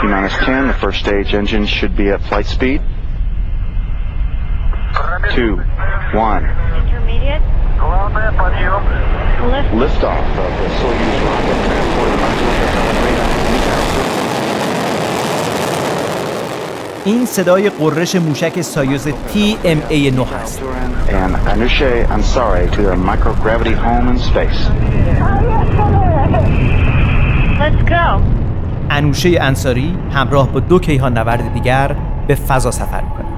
T minus 10, the first stage engine should be at flight speed. Two, one. Intermediate. Lift. Liftoff of the Soyuz rocket transporting این صدای قررش موشک سایوز TMA-9 است. and Anushe Ansari to their microgravity home in space. Let's go. انوشه انصاری همراه با دو کیهان نورد دیگر به فضا سفر می‌کنه.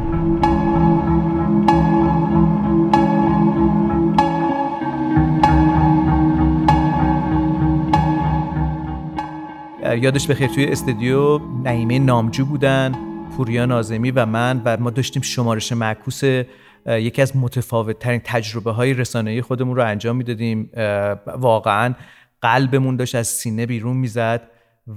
یادش بخیر توی استودیو نعیمه نامجو بودن پوریا نازمی و من و ما داشتیم شمارش معکوس یکی از متفاوت ترین تجربه های رسانه‌ای خودمون رو انجام می‌دادیم واقعا قلبمون داشت از سینه بیرون می‌زد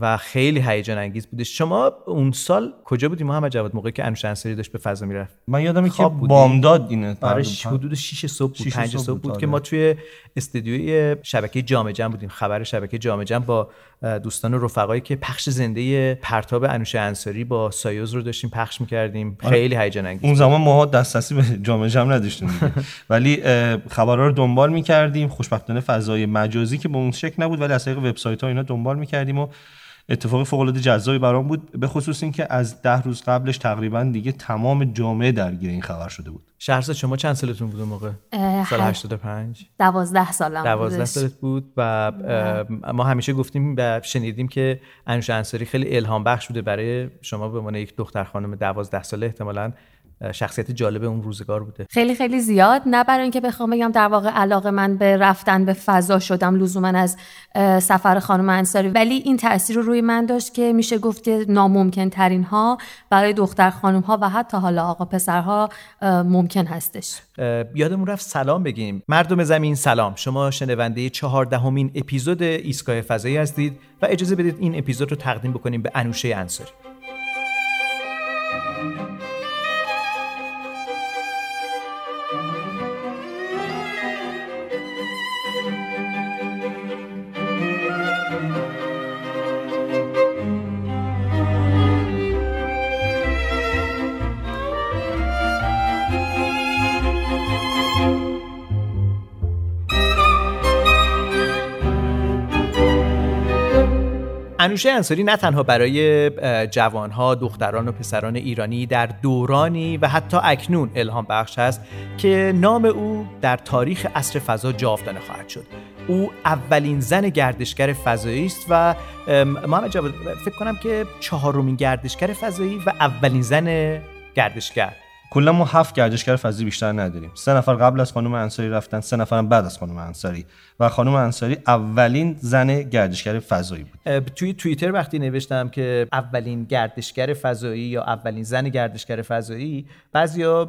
و خیلی هیجان انگیز بودش. شما اون سال کجا بودی؟ محمد جواد موقعی که انوشه انصاری داشت به فضا می‌رفت. من یادمه که؟ بامداد اینه آره ش- حدود 6 صبح بود شیش 5 صبح بود، بود آره. که ما توی استدیوی شبکه جام جم بودیم. خبر شبکه جام جم با دوستان و رفقایی که پخش زنده پرتاب انوشه انصاری با سایوز رو داشتیم پخش می‌کردیم. خیلی هیجان انگیز. اون زمان ما دسترسی به جامعه جمع نداشتیم. ولی خبرها رو دنبال می‌کردیم. خوشبختانه فضای مجازی که به اون شکل نبود ولی از طریق وبسایت ها اینا دنبال می‌کردیم و اتفاق فوق العاده جذابی برام بود به خصوص اینکه از ده روز قبلش تقریبا دیگه تمام جامعه درگیر این خبر شده بود شهرزاد شما چند سالتون بود اون موقع سال هشت. 85 دوازده سالم دوازده بودش. سالت بود و اه، ما همیشه گفتیم و شنیدیم که انوشه انصاری خیلی الهام بخش بوده برای شما به عنوان یک دختر خانم دوازده ساله احتمالاً شخصیت جالب اون روزگار بوده. خیلی خیلی زیاد. نه برای اینکه بخوام بگم در واقع علاقه من به رفتن به فضا شدم لزوما از سفر خانم انصاری. ولی این تاثیر رو روی من داشت که میشه گفت که ناممکن ترین ها برای دختر خانم ها و حتی حالا آقا پسرها ممکن هستش. یادمون رفت سلام بگیم. مردم زمین سلام. شما شنونده چهاردهمین اپیزود ایستگاه فضایی هستید و اجازه بدید این اپیزود رو تقدیم بکنیم به انوشه انصاری. انوشه انصاری نه تنها برای جوانها، دختران و پسران ایرانی در دورانی و حتی اکنون الهام بخش است که نام او در تاریخ عصر فضا جاودانه خواهد شد. او اولین زن گردشگر فضایی است و محمد جواد فکر کنم که چهارمین گردشگر فضایی و اولین زن گردشگر کلا ما هفت گردشگر فضایی بیشتر نداریم. سه نفر قبل از خانم انصاری رفتن سه نفرم بعد از خانم انصاری. و خانم انصاری اولین زن گردشگر فضایی بود. توی توییتر وقتی نوشتم که اولین گردشگر فضایی یا اولین زن گردشگر فضایی بعضیا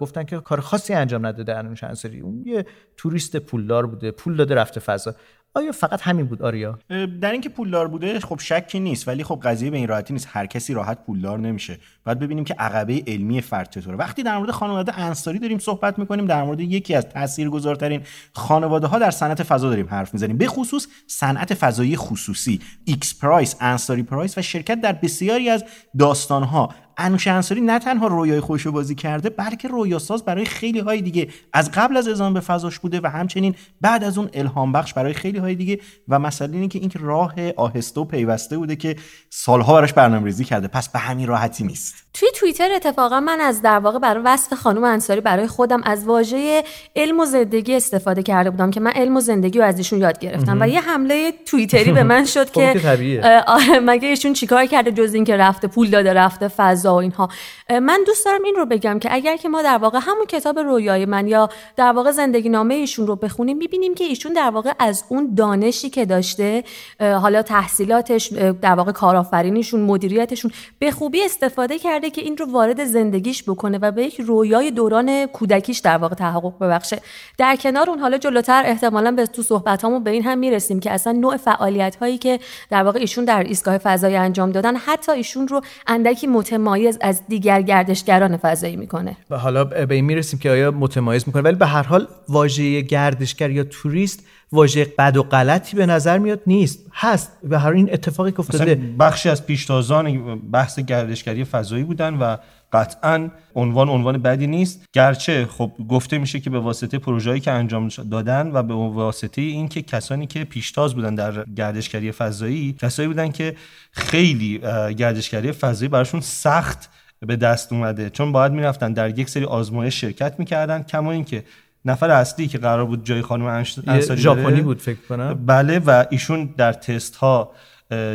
گفتن که کار خاصی انجام نداده انوش انصاری. اون یه توریست پولدار بوده. پول داده رفته فضا. آیا فقط همین بود آریا؟ در اینکه پولدار بوده خب شکی نیست ولی خب قضیه به این راحتی نیست. هر کسی راحت پولدار نمیشه. باید ببینیم که عقبه علمی فرد چطوره. وقتی در مورد خانواده انصاری داریم صحبت می‌کنیم در مورد یکی از تاثیرگذارترین خانواده ها در صنعت فضا داریم حرف می‌زنیم. به خصوص صنعت فضایی خصوصی. ایکس پرایز انصاری پرایز و شرکت در بسیاری از داستان ها انوشه انصاری نه تنها رویای خودش بازی کرده بلکه رویاساز برای خیلی های دیگه از قبل از اعزام به فضاش بوده و همچنین بعد از اون الهام بخش برای خیلی های دیگه. و مسئله اینه که این راه آهسته و پیوسته بوده که سالها براش برنامه‌ریزی کرده. پس به همین راحتی نیست. توی توییتر اتفاقا من از در واقع برای وصف خانم انصاری برای خودم از واژه علم و زندگی استفاده کرده بودم که من علم و زندگی رو از ایشون یاد گرفتم. و یه حمله توییتری به من شد خب که آره مگه ایشون چیکار کرده جز اینکه رفته پول داده رفته فضا و اینها. من دوست دارم این رو بگم که اگر که ما در واقع همون کتاب رویای من یا در واقع زندگی نامه ایشون رو بخونیم می‌بینیم که ایشون در واقع از اون دانشی که داشته حالا تحصیلاتش در واقع کارآفرینیشون مدیریتشون به خوبی استفاده کرده که این رو وارد زندگیش بکنه و به یک رویای دوران کودکیش در واقع تحقق ببخشه. در کنار اون حالا جلوتر احتمالا به تو صحبتامون به این هم می‌رسیم که اصلا نوع فعالیت هایی که در واقع ایشون در ایستگاه فضایی انجام دادن حتی ایشون رو اندکی متمایز از دیگر گردشگران فضایی می‌کنه. و حالا به این می‌رسیم که آیا متمایز می‌کنه؟ ولی به هر حال واژه گردشگر یا توریست واژه بد و غلطی به نظر میاد نیست هست و هر این اتفاقی که افتاده بخشی از پیشتازان بحث گردشگری فضایی بودن و قطعا عنوان عنوان بدی نیست. گرچه خب گفته میشه که به واسطه پروژه‌ای که انجام دادن و به واسطه اینکه کسانی که پیشتاز بودن در گردشگری فضایی کسایی بودن که خیلی گردشگری فضایی براشون سخت به دست اومده. چون باید می‌رفتن در یک سری آزمایش شرکت می‌کردن کما اینکه نفر اصلی که قرار بود جای خانم انصاری ژاپنی بود فکر کنم. بله و ایشون در تست ها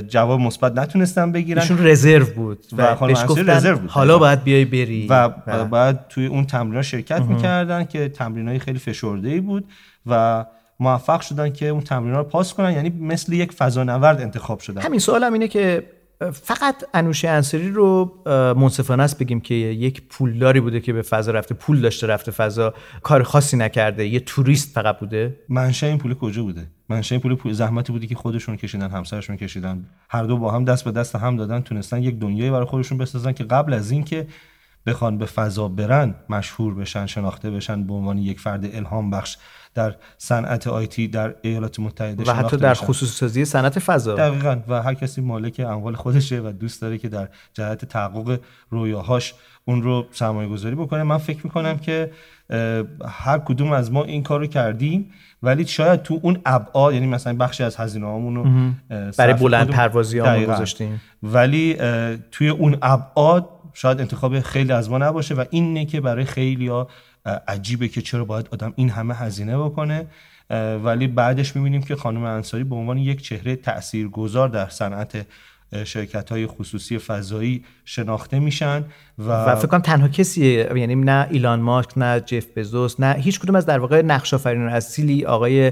جواب مثبت نتونستن بگیرن. ایشون رزرو بود و خانم بهش انصاری گفتن رزرو بود. حالا باید بیای بری. و و بعد توی اون تمرین شرکت می‌کردن که تمرین های خیلی فشرده ای بود و موفق شدن که اون تمرین رو پاس کنن. یعنی مثل یک فضانورد انتخاب شدن. همین سوالم اینه که فقط انوشه انصاری رو منصفانه است بگیم که یک پولداری بوده که به فضا رفته. پول داشته رفته فضا. کار خاصی نکرده. یه توریست فقط بوده. منشأ این پول کجا بوده؟ منشأ این پول زحمتی بودی که خودشون کشیدن همسرشون کشیدن. هر دو با هم دست به دست هم دادن تونستن یک دنیایی برای خودشون بسازن که قبل از اینکه بخوان به فضا برن مشهور بشن شناخته بشن به عنوان یک فرد الهام بخش در صنعت آیتی در ایالات متحده و حتی در بشن. خصوصی سازی صنعت فضا دقیقا و هر کسی مالک اموال خودشه و دوست داره که در جهت تحقق رویاهاش اون رو سرمایه گذاری بکنه من فکر می‌کنم که هر کدوم از ما این کار رو کردیم ولی شاید تو اون ابعاد یعنی مثلا بخشی از هزینه رو برای بلند پروازی. گذاشتیم. ولی توی اون ابعاد شاید انتخاب خیلی از ما نباشه و اینه که برای خیلی ها عجیبه که چرا باید آدم این همه هزینه بکنه. ولی بعدش می‌بینیم که خانم انصاری به عنوان یک چهره تاثیرگذار در صنعت شرکت های خصوصی فضایی شناخته میشن و, و فکر کنم تنها کسیه یعنی نه ایلان ماسک نه جف بزوس نه هیچ کدوم از در واقع نقش آفرینان اصیلی آقای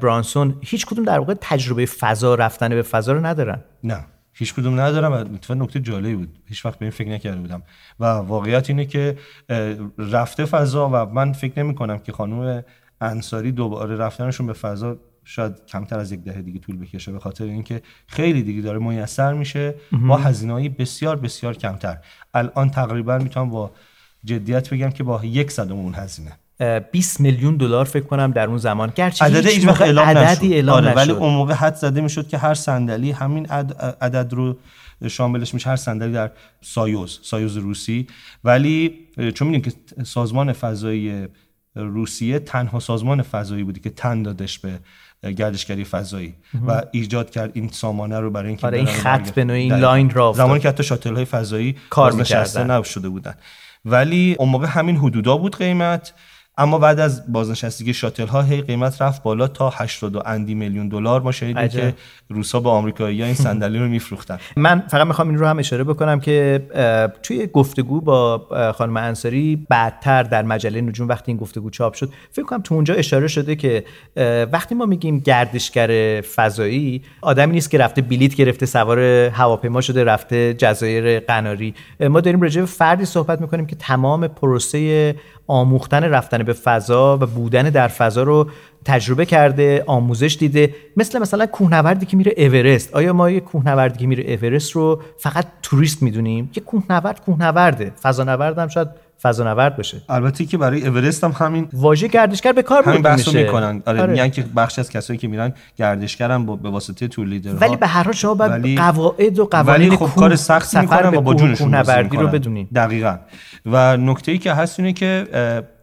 برانسون هیچ کدوم در واقع تجربه فضا رفتن به فضا رو ندارن. نه. هیچ کدوم ندارم و اتفاقا نکته جالبی بود. هیچ وقت به این فکر نکرده بودم. و واقعیت اینه که رفته فضا و من فکر نمی کنم که خانم انصاری دوباره رفتنشون به فضا شاید کمتر از یک دهه دیگه طول بکشه به خاطر اینکه خیلی دیگه داره میسر میشه با هزینه‌های بسیار بسیار کمتر. الان تقریبا می‌تونم با جدیت بگم که با یک صدم اون هزینه اه، 20 میلیون دلار فکر کنم در اون زمان گرچه عدد هیچ وقت اعلام عددی نشد اعلام آره نشد ولی اون موقع حدس زده می‌شد که هر صندلی همین عد- عدد رو شاملش میشه هر صندلی در سایوز سایوز روسی ولی چون می‌دونیم که سازمان فضایی روسیه تنها سازمان فضایی بودی که تن دادش به گردشگری فضایی و ایجاد کرد این سامانه رو برای اینکه آره، این خط. به نوعی این. line را. زمانی که حتی شاتل های فضایی کار می‌کردن. نشده بودن ولی اون موقع همین حدودا بود قیمت. اما بعد از بازنشستگی شاتل ها هی قیمت رفت بالا تا 80 و اندی میلیون دلار ما شنیدیم. که روسا به آمریکایی‌ها این صندلی رو میفروختن من فقط می‌خوام این رو هم اشاره بکنم که توی گفتگو با خانم انصاری بعدتر در مجله نجوم وقتی این گفتگو چاپ شد فکر کنم تو اونجا اشاره شده که وقتی ما میگیم گردشگر فضایی آدمی نیست که رفته بلیت گرفته سوار هواپیما شده رفته جزایر قناری ما داریم راجع به فردی صحبت می‌کنیم که تمام پروسه آموختن رفتن به فضا و بودن در فضا رو تجربه کرده آموزش دیده. مثل مثلا کوهنوردی که میره اورست. آیا ما یه کوهنوردی که میره اورست رو فقط توریست می‌دونیم؟ یه کوهنورد کوهنورده. فضانورد هم شاید فضانورد باشه. البته که برای اورست هم همین واژه گردشگر به کار همین بحثو میشه. می‌کنن. آره, آره. میگن که بخش از کسایی که میرن گردشگرن با- به واسطه تور لیدرها. ولی به هر حال شما باید ولی- قواعد و قوانین ولی خب کوه، کار سفر می‌کنن و با جونشون رو. بدونیم دقیقا. و نکته ای که هست اینه که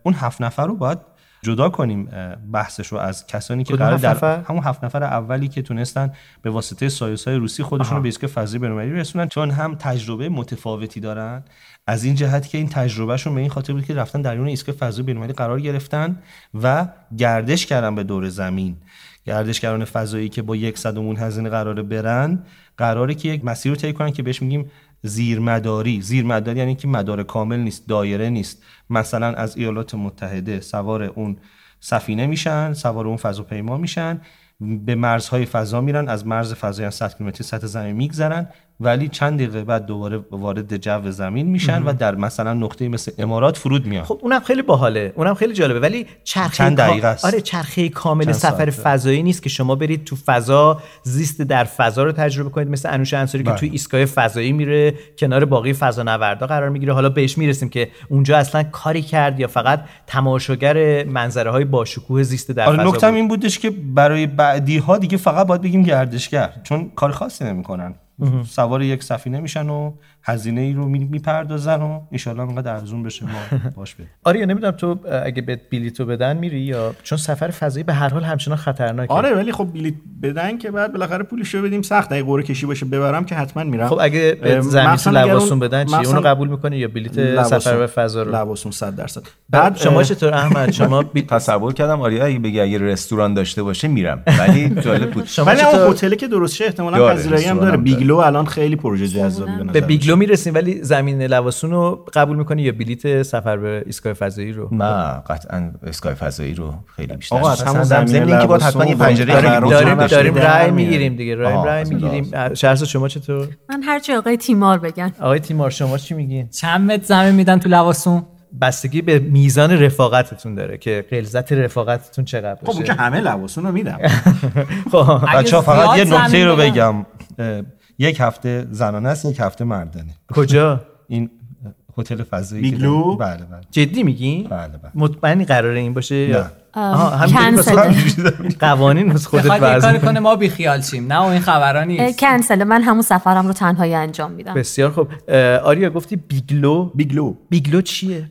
اون هفت نفر رو باید جدا کنیم بحثش رو از کسانی که قرار در نفر؟ همون هفت نفر اولی که تونستن به واسطه سایوس های روسی خودشون رو به ایستگاه فضایی بین‌المللی رسونن چون هم تجربه متفاوتی دارن. از این جهت که این تجربهشون به این خاطر بود که رفتن در اون ایستگاه فضایی بین‌المللی قرار گرفتن و گردش کردن به دور زمین. گردشگران فضایی که با یک صدمون هزینه قراره برن قراره که یک مسیر رو طی کنن که بهش میگیم زیرمداری. زیرمداری یعنی که مدار کامل نیست دایره نیست. مثلا از ایالات متحده سوار اون سفینه میشن سوار اون فضاپیما میشن به مرزهای فضا میرن از مرز فضایی 100 کیلومتری سطح زمین میگذرن. ولی چند دقیقه بعد دوباره وارد جو زمین میشن و در مثلا نقطه مثل امارات فرود میان خب اونم خیلی باحاله اونم خیلی جالبه ولی چرخه چند دقیقه است. آره چرخه کامل سفر ساعته. فضایی نیست که شما برید تو فضا زیست در فضا رو تجربه کنید مثل انوش انصاری که بله. توی ایستگاه فضایی میره کنار باقی فضانوردا قرار می‌گیره حالا بهش می‌رسیم که اونجا اصلا کاری کرد یا فقط تماشاگر منظره های باشکوه زیست در آره فضا نکتم بود. این بودش که برای بعدی ها دیگه فقط باید بگیم گردشگر چون کار خاصی نمی‌کنن سوار یک سفینه میشن و هزینه ای رو می- می‌پردازن و انشالله انقدر ارزون بشه ما باش بریم. آره نمی‌دونم تو اگه بهت بلیتو بدن میری یا چون سفر فضایی به هر حال همچنان خطرناکه. آره ولی خب بلیت بدن که بعد بالاخره پولشو بدیم سخت. اگه قرعه کشی باشه ببرم که حتما میرم. خب اگه زمین تو لواسون اون- بدن چی؟ اونو قبول می‌کنی یا بلیت سفر به فضا رو؟ لواسون 100 درصد. بعد شما چطور؟ احمد شما بی... تصور کردم آریا اگه بگه اگه رستوران داشته باشه میرم. ولی جالب بود. شما ولی اون هتلی که درست شه احتمالاً پذیرایی داره هم داره. بیگلو الان خیلی پروژه جذابی به نظر بیگلو می‌رسیم ولی زمین لواسون رو قبول می‌کنی یا بلیت سفر به ایستگاه فضایی رو؟ نه قطعا ایستگاه فضایی رو خیلی بیشتر. آقا از همون. زمین اینکه باید حتما یه پنجره داریم داریم رأی میاد. می‌گیریم دیگه آها، رأی می‌گیریم. شهرزاد شما چطور؟ من هرچی آقای تیمار بگن آقای تیمار شما چی میگین؟ چند متر زمین میدن تو لواسون؟ بستگی به میزان رفاقتتون داره که غلظت رفاقتتون چقدر خب اون که باشه همه لواسون رو میدم خب بچه فقط یه نکته رو. بگم. یک هفته زنانه است یک هفته مردانه کجا؟ این هتل فضایی؟ داریم. بله بله. جدی میگین بله بله. مطمئنی قراره این باشه؟ نه. کنسل. واسه قوانین از خودت وضع کنه ما بیخیال شیم. نه و این خبرها اه، نیست. کنسله من همون سفرم رو تنهایی انجام میدم. بسیار خوب. آریا گفتی بیگلو؟ بیگلو. بیگلو چیه؟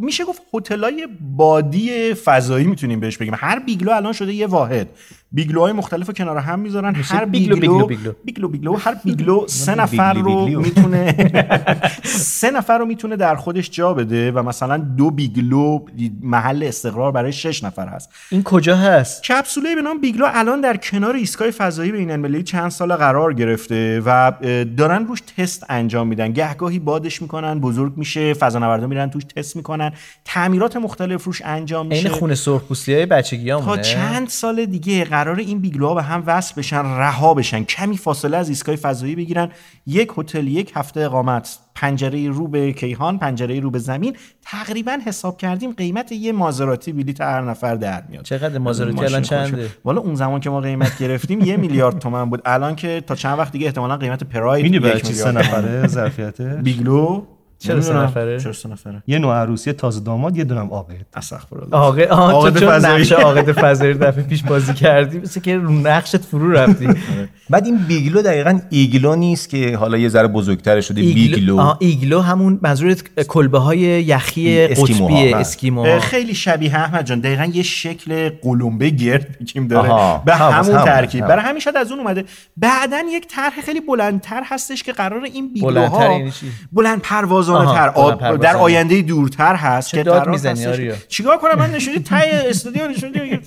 میشه گفت هتلای بادی فضایی می‌تونیم بهش بگیم. هر بیگلو الان شده یه واحد. بیگلوهای مختلف رو کنار هم می‌ذارن. هر بیگلو، بیگلو بیگلو، بیگلو. بیگلو هر بیگلو سه نفر رو. می‌تونه سه نفر رو می‌تونه در خودش جا بده و مثلا دو بیگلو محل استقرار برای شش نفر هست. این کجا هست؟ کپسوله به نام بیگلو الان در کنار ایستگاه فضایی بین المللی چند سال قرار گرفته و دارن روش تست انجام میدن. گهگاهی بادش می‌کنن بزرگ میشه فضانوردا میرن توش تست می‌کنن. تعمیرات مختلف روش انجام میشه. عین خونه سرخپوستی های بچگی تا چند سال دیگه قرار این بیگلوها به هم وصل بشن رها بشن کمی فاصله از ایستگاه فضایی بگیرن. یک هتل یک هفته اقامت. پنجره رو به کیهان پنجره رو به زمین. تقریبا حساب کردیم قیمت یه مازراتی بلیت هر نفر در میاد. چقدر مازراتی؟ الان. چنده؟ والا اون زمان که ما قیمت گرفتیم یه میلیارد تومن بود. الان که تا چند وقت دیگه احتمالا قیمت پراید یک میلیارد. نفره ظرفیته بیگلو؟ چرا سه. نفره؟ چرا سه نفره یه نوع عروسی تازه داماد یه دونم عاقد استغفرالله عاقد تو چون. نقش عاقد رو دفعه پیش بازی کردی مثل که رو نقشت فرو رفتی بعد این بیگلو دقیقا ایگلو نیست که حالا یه ذره بزرگتر شده بیگلو ایگلو همون منظورت کلبه های یخی قطبی بله. اسکیمو خیلی شبیه احمد جان دقیقا یه شکل قلمبه گرد میگیم داره. به هم- همون هم- ترکیب. برای همین شاید از اون اومده بعدا یک طرح خیلی بلندتر هستش که قرار این بیگلوها یعنی؟ بلند پروازانه آها، تر آب-. در آینده دورتر هست که داد قرار می‌زنی، چیکار کنم؟ من نشونی تای استودیو نشونی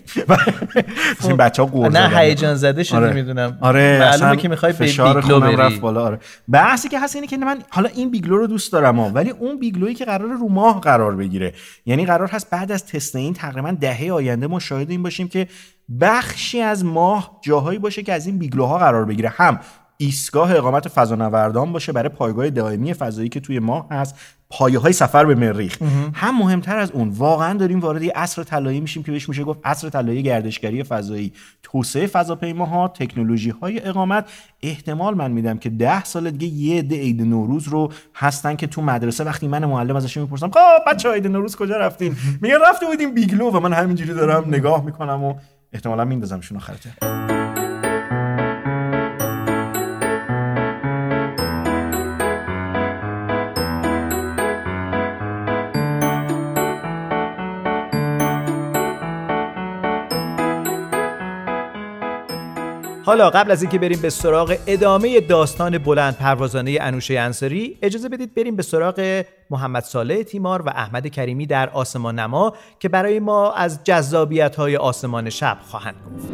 این بچه‌ها قور نه زدن. هیجان زده شدی آره. می‌دونم. آره معلومه که می‌خوای بیگلو بری. رفت بالا آره. بحثی که هست اینه که من حالا این بیگلو رو دوست دارم ها ولی اون بیگلویی که قرار رو ماه قرار بگیره. یعنی قرار هست بعد از تست این تقریبا دهه آینده ما شاهد این باشیم که بخشی از ماه جاهایی باشه که از این بیگلوها قرار بگیره. هم ایستگاه اقامت فضانوردان باشه برای پایگاه دائمی فضایی که توی ماه هست پایه های سفر به مریخ. هم مهمتر از اون واقعا داریم وارد یه عصر طلایی میشیم که بهش میشه گفت عصر طلایی گردشگری فضایی. توسعه فضاپیماها تکنولوژی های اقامت احتمال من میدم که ده سال دیگه یه عده عید نوروز رو هستن که تو مدرسه وقتی من معلم ازش می‌پرسم خب بچه عید نوروز کجا رفتین؟ میگن رفته بودیم بیگلو و من همینجوری دارم نگاه می‌کنم و احتمالا میندازمشون آخر حالا قبل از اینکه بریم به سراغ ادامه داستان بلند پروازانه انوشه انصاری اجازه بدید بریم به سراغ محمد صالح تیمار و احمد کریمی در آسمان نما که برای ما از جذابیت های آسمان شب خواهند گفت.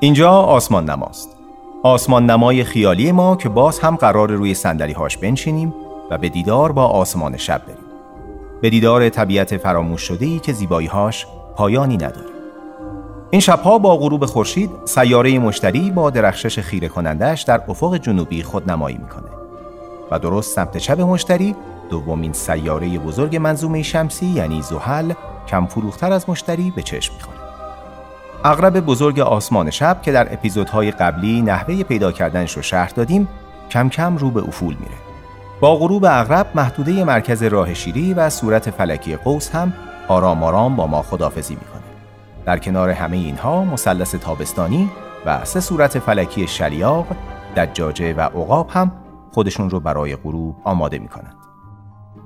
اینجا آسمان نماست. آسمان نمای خیالی ما که باز هم قرار روی صندلی هاش بنشینیم و به دیدار با آسمان شب بریم. به دیدار طبیعت فراموش شده ای که زیباییهاش پایانی نداره. این شبها با غروب خورشید سیاره مشتری با درخشش خیره کنندش در افق جنوبی خودنمایی می‌کنه. و درست سمت چپ مشتری دومین سیاره بزرگ منظومه شمسی یعنی زحل کم فروختر از مشتری به چشم می‌خوره. اغرب بزرگ آسمان شب که در اپیزودهای قبلی نحوه پیدا کردنش رو شرح دادیم کم کم رو به افول میره. با غروب اغرب محدوده مرکز راه شیری و صورت فلکی قوس هم آرام آرام با ما خدافزی می‌کنه. در کنار همه اینها مثلث تابستانی و سه صورت فلکی شلیاق دجاجه و عقاب هم خودشون رو برای غروب آماده می‌کنند.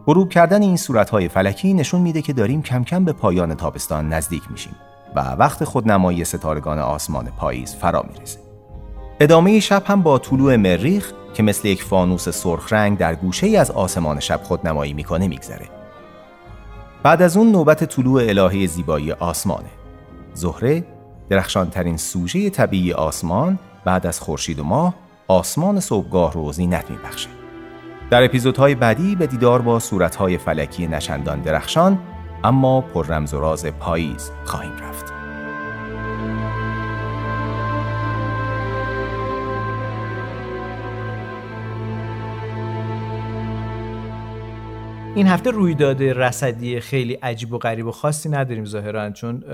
غروب کردن این صورتهای فلکی نشون میده که داریم کم کم به پایان تابستان نزدیک میشیم. و وقت خودنمایی ستارگان آسمان پاییز فرا می‌رسه. ادامه شب هم با طلوع مریخ که مثل یک فانوس سرخ رنگ در گوشه ای از آسمان شب خودنمایی می‌کنه میگذره. بعد از اون نوبت طلوع الهه زیبایی آسمانه. زهره درخشانترین سوژه طبیعی آسمان بعد از خورشید و ماه آسمان صبحگاه رو زینت میبخشه. در اپیزودهای بعدی به دیدار با صورتهای فلکی نشندان درخشان اما پر رمز و راز پاییز خواهیم رفت. این هفته رویداد رصدی خیلی عجیب و غریب و خاصی نداریم ظاهرا چون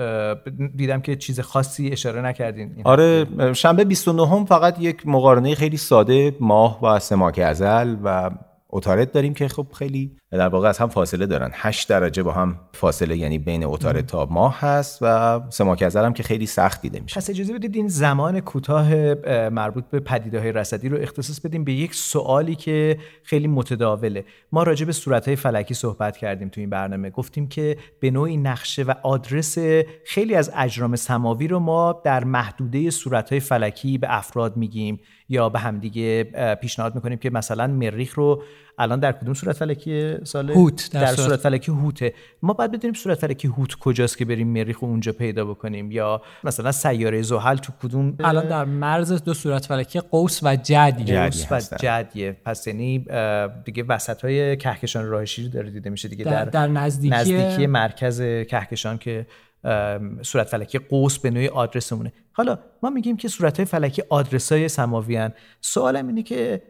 دیدم که چیز خاصی اشاره نکردین این آره شنبه 29 هم فقط یک مقارنه خیلی ساده ماه و سماک ازل و اتارت داریم که خب خیلی در واقع از هم فاصله دارن. 8 درجه با هم فاصله یعنی بین اتارت تا ماه هست و سماک ازل هم که خیلی سخت دیده میشه. پس اجازه بدید این زمان کوتاه مربوط به پدیده های رصدی رو اختصاص بدیم به یک سوالی که خیلی متداوله. ما راجع به صورتهای فلکی صحبت کردیم تو این برنامه. گفتیم که به نوعی نقشه و آدرس خیلی از اجرام سماوی رو ما در محدوده صورتهای فلکی به افراد میگیم. یا به همدیگه پیشنهاد می‌کنیم که مثلا مریخ رو الان در کدوم صورت فلکی سال هوت در, در صورت فلکی هوته. ما باید بدونیم صورت فلکی هوت کجاست که بریم مریخ رو اونجا پیدا بکنیم یا مثلا سیاره زحل تو کدوم؟ الان در مرز دو صورت فلکی قوس و جدیه قوس و جدیه. پس یعنی دیگه وسط های کهکشان راه شیری داره دیده میشه دیگه در, در نزدیکی... نزدیکی مرکز کهکشان که صورت فلکی قوس به نوعی آدرسمونه. حالا ما میگیم که صورت فلکی آدرس های سماوی سوالم اینه که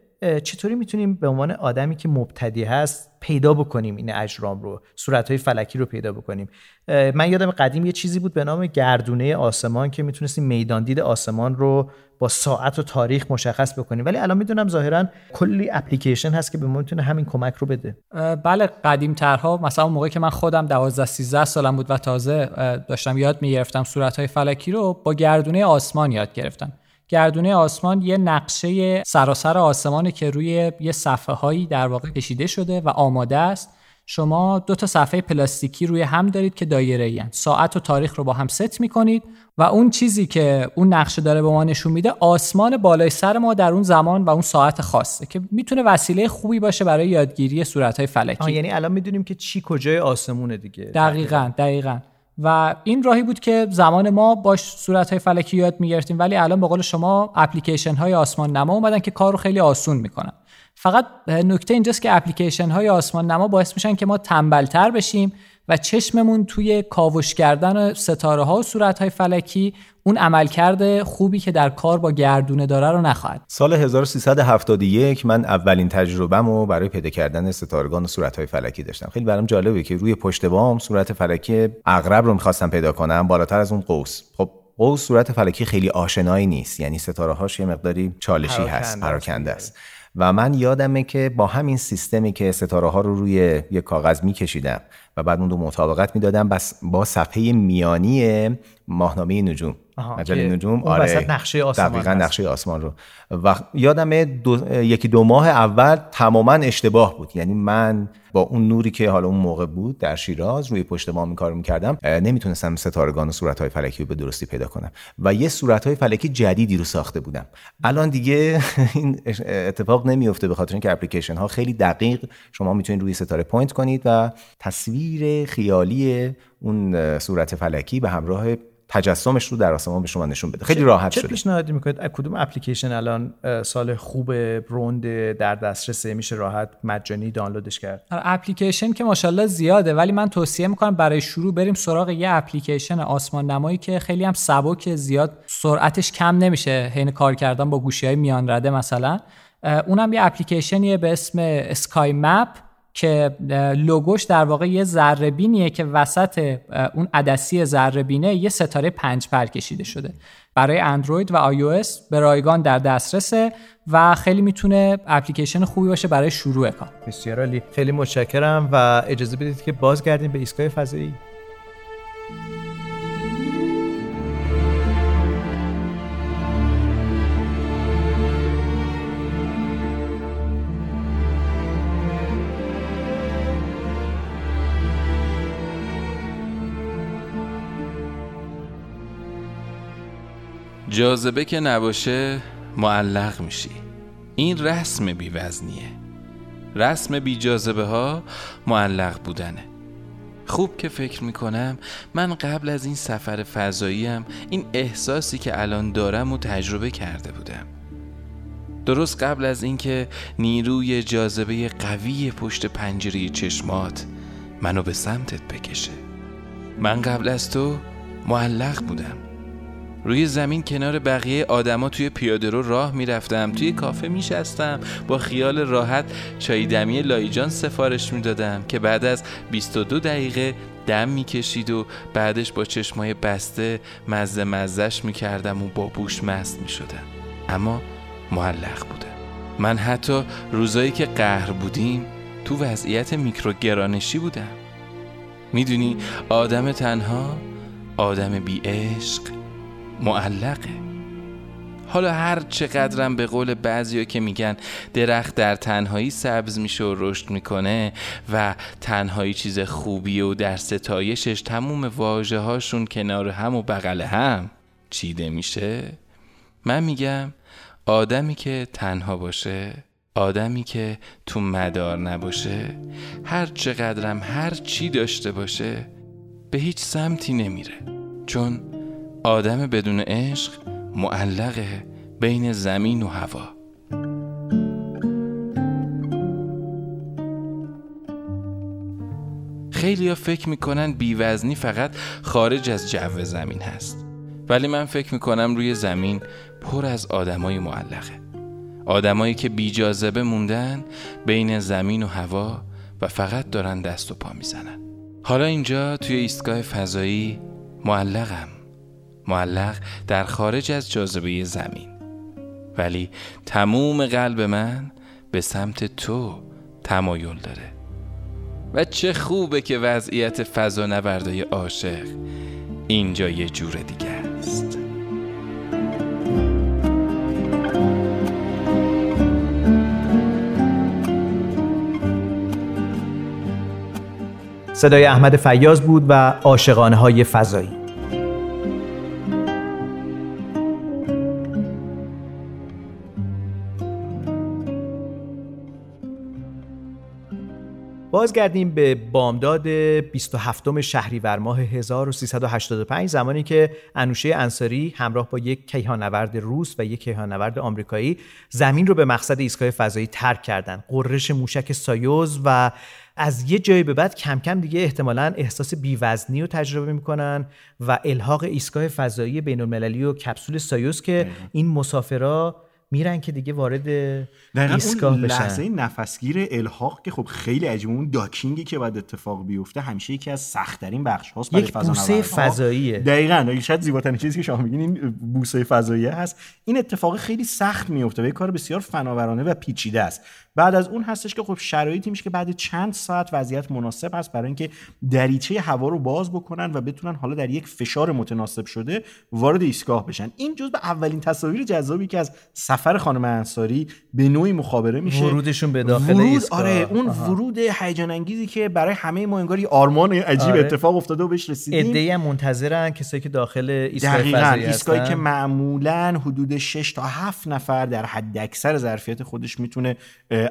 چطوری می‌تونیم به عنوان آدمی که مبتدی هست پیدا بکنیم این اجرام رو صورت های فلکی رو پیدا بکنیم؟ من یادم قدیم یه چیزی بود به نام گردونه آسمان که می‌تونستیم میدان دید آسمان رو با ساعت و تاریخ مشخص بکنیم. ولی الان می‌دونم ظاهرا کلی اپلیکیشن هست که به ما می‌تونه همین کمک رو بده. بله قدیم ترها مثلا موقعی که من خودم 12 13 سالم بود و تازه داشتم یاد می‌گرفتم صورت های فلکی رو با گردونه آسمان یاد گرفتم. گردونه آسمان یه نقشه سراسر آسمانه که روی یه صفحه هایی در واقع کشیده شده و آماده است. شما دو تا صفحه پلاستیکی روی هم دارید که دایره ای ساعت و تاریخ رو با هم ست می‌کنید و اون چیزی که اون نقشه داره به ما نشون میده آسمان بالای سر ما در اون زمان و اون ساعت خاصه که می‌تونه وسیله خوبی باشه برای یادگیری صورتهای فلکی. یعنی الان می‌دونیم که چی کجای آسمونه دیگه. دقیقا. دقیقا. و این راهی بود که زمان ما باش صورت های فلکی یاد می‌گرفتیم ولی الان به قول شما اپلیکیشن های آسمان نما اومدن که کار رو خیلی آسون می‌کنن. فقط نکته اینجاست که اپلیکیشن های آسمان نما باعث میشن که ما تنبلتر بشیم و چشممون توی کاوش کردن ستاره ها و صورت های فلکی اون عملکرد خوبی که در کار با گردونه داره رو نخواهد. سال 1371 من اولین تجربهمو برای پیدا کردن ستارگان و صورت های فلکی داشتم. خیلی برام جالبه که روی پشت بام صورت فلکی اغرب رو می‌خواستم پیدا کنم بالاتر از اون قوس. خب قوس صورت فلکی خیلی آشنایی نیست یعنی ستاره هاش یه مقداری چالشی هست پراکنده است. و من یادمه که با همین سیستمی که ستاره ها رو روی یک کاغذ میکشیدم و بعد اون رو مطابقت می‌دادم بس با صفحه میانی ماهنامه نجوم. مجله نجوم آره. نقشه آسمان دقیقا نقشه آسمان رو. و یادم دو، یکی دو ماه اول تماما اشتباه بود. یعنی من با اون نوری که حالا اون موقع بود در شیراز روی پشت بام کارو می‌کردم نمی‌تونستم ستارگان و صورتهای فلکی رو به درستی پیدا کنم. و یه صورتهای فلکی جدیدی رو ساخته بودم. الان دیگه این اتفاق نمیفته به خاطر اینکه اپلیکیشن ها خیلی دقیق شما می‌تونید روی ستاره point کنید و تصویر خیالی اون صورت فلکی به همراه تجسمش رو در آسمان به شما نشون بده. خیلی راحت چه شده. پیشنهادی می‌کنید؟ از کدوم اپلیکیشن الان سال خوب روند در دسترسه میشه راحت مجانی دانلودش کرد؟ آره، اپلیکیشن که ماشاءالله زیاده ولی من توصیه می‌کنم برای شروع بریم سراغ یه اپلیکیشن آسمان نمایی که خیلی هم سبک زیاد سرعتش کم نمیشه حین کار کردن با گوشی های میان رده مثلا. اونم یه اپلیکیشنیه به اسم اسکای مپ. که لوگوش در واقع یه ذره بینیه که وسط اون عدسی ذره بینه یه ستاره پنج پر کشیده شده. برای اندروید و آی به رایگان در دسترسه و خیلی می‌تونه اپلیکیشن خوبی باشه برای شروع کار. بسیار عالی. خیلی متشکرم و اجازه بدید که بازگردیم به ایستگاه فضایی. جاذبه که نباشه معلق میشی. این رسم بیوزنیه. رسم بی جاذبه ها معلق بودنه. خوب که فکر می‌کنم من قبل از این سفر فضاییم این احساسی که الان دارم و تجربه کرده بودم. درست قبل از اینکه نیروی جاذبه قوی پشت پنجره چشمات منو به سمتت بکشه. من قبل از تو معلق بودم. روی زمین کنار بقیه آدما توی پیاده رو راه می‌رفتم. توی کافه میشستم. با خیال راحت چای دمی لایجان سفارش می‌دادم که بعد از 22 دقیقه دم می‌کشید و بعدش با چشمای بسته مزه مزش می‌کردم و با بوش مست می‌شدم. اما معلق بودم من حتی روزایی که قهر بودیم تو وضعیت میکروگرانشی بودم. می‌دونی آدم تنها آدم بی عشق معلقه. حالا هر چقدرم به قول بعضیا که میگن درخت در تنهایی سبز میشه و رشد می‌کنه و تنهایی چیز خوبیه و در ستایشش تموم واجه هاشون کنار هم و بغل هم چیده میشه من میگم آدمی که تنها باشه آدمی که تو مدار نباشه هر چقدرم هر چی داشته باشه به هیچ سمتی نمیره. چون آدم بدون عشق معلقه بین زمین و هوا. خیلی ها فکر می‌کنن بیوزنی فقط خارج از جو زمین هست. ولی من فکر می‌کنم روی زمین پر از آدمای معلقه. آدمایی که بی جاذبه موندن بین زمین و هوا و فقط دارن دست و پا می‌زنن. حالا اینجا توی ایستگاه فضایی معلقم. معلق در خارج از جاذبه زمین. ولی تموم قلب من به سمت تو تمایل داره. و چه خوبه که وضعیت فضا نوردای عاشق اینجا یه جور دیگه است. صدای احمد فیاض بود و عاشقانه های فضایی. بازگردیم به بامداد 27 شهریور ماه 1385 زمانی که انوشه انصاری همراه با یک کیهانورد روس و یک کیهانورد آمریکایی زمین رو به مقصد ایستگاه فضایی ترک کردند. غرش موشک سایوز و از یه جایی به بعد کم کم دیگه احتمالا احساس بیوزنی رو تجربه می‌کنن و الحاق ایستگاه فضایی بین المللی و کپسول سایوز که این مسافرها میرن که دیگه وارد ایستگاه اون بشن لحظه نفسگیر الحاق که خب خیلی عجیبه اون داکینگی که باید اتفاق بیفته همیشه یکی از سختترین بخش هاست یک بوسه فضانوردها. فضاییه. دقیقاً شاید زیباترین چیزی که شما میگین این بوسه فضایی هست این اتفاق خیلی سخت میفته و یک کار بسیار فناورانه و پیچیده است بعد از اون هستش که خب شرایطی میشه که بعد چند ساعت وضعیت مناسب هست برای اینکه دریچه هوا رو باز بکنن و بتونن حالا در یک فشار متناسب شده وارد ایستگاه بشن این جزء اولین تصاویر جذابی که از سفر خانم انصاری به نوعی مخابره میشه ورودشون به داخل ورود ایستگاه. آره اون آها. ورود هیجان انگیزی که برای همه ما انگار یه آرمان عجیب آره. اتفاق افتاده و بهش رسیدیم ایده منتظرن کسایی که داخل ایستگاه دقیقا ایستگاهی. که معمولا حدود 6 تا 7 نفر در حد اکثر ظرفیت خودش می‌تونه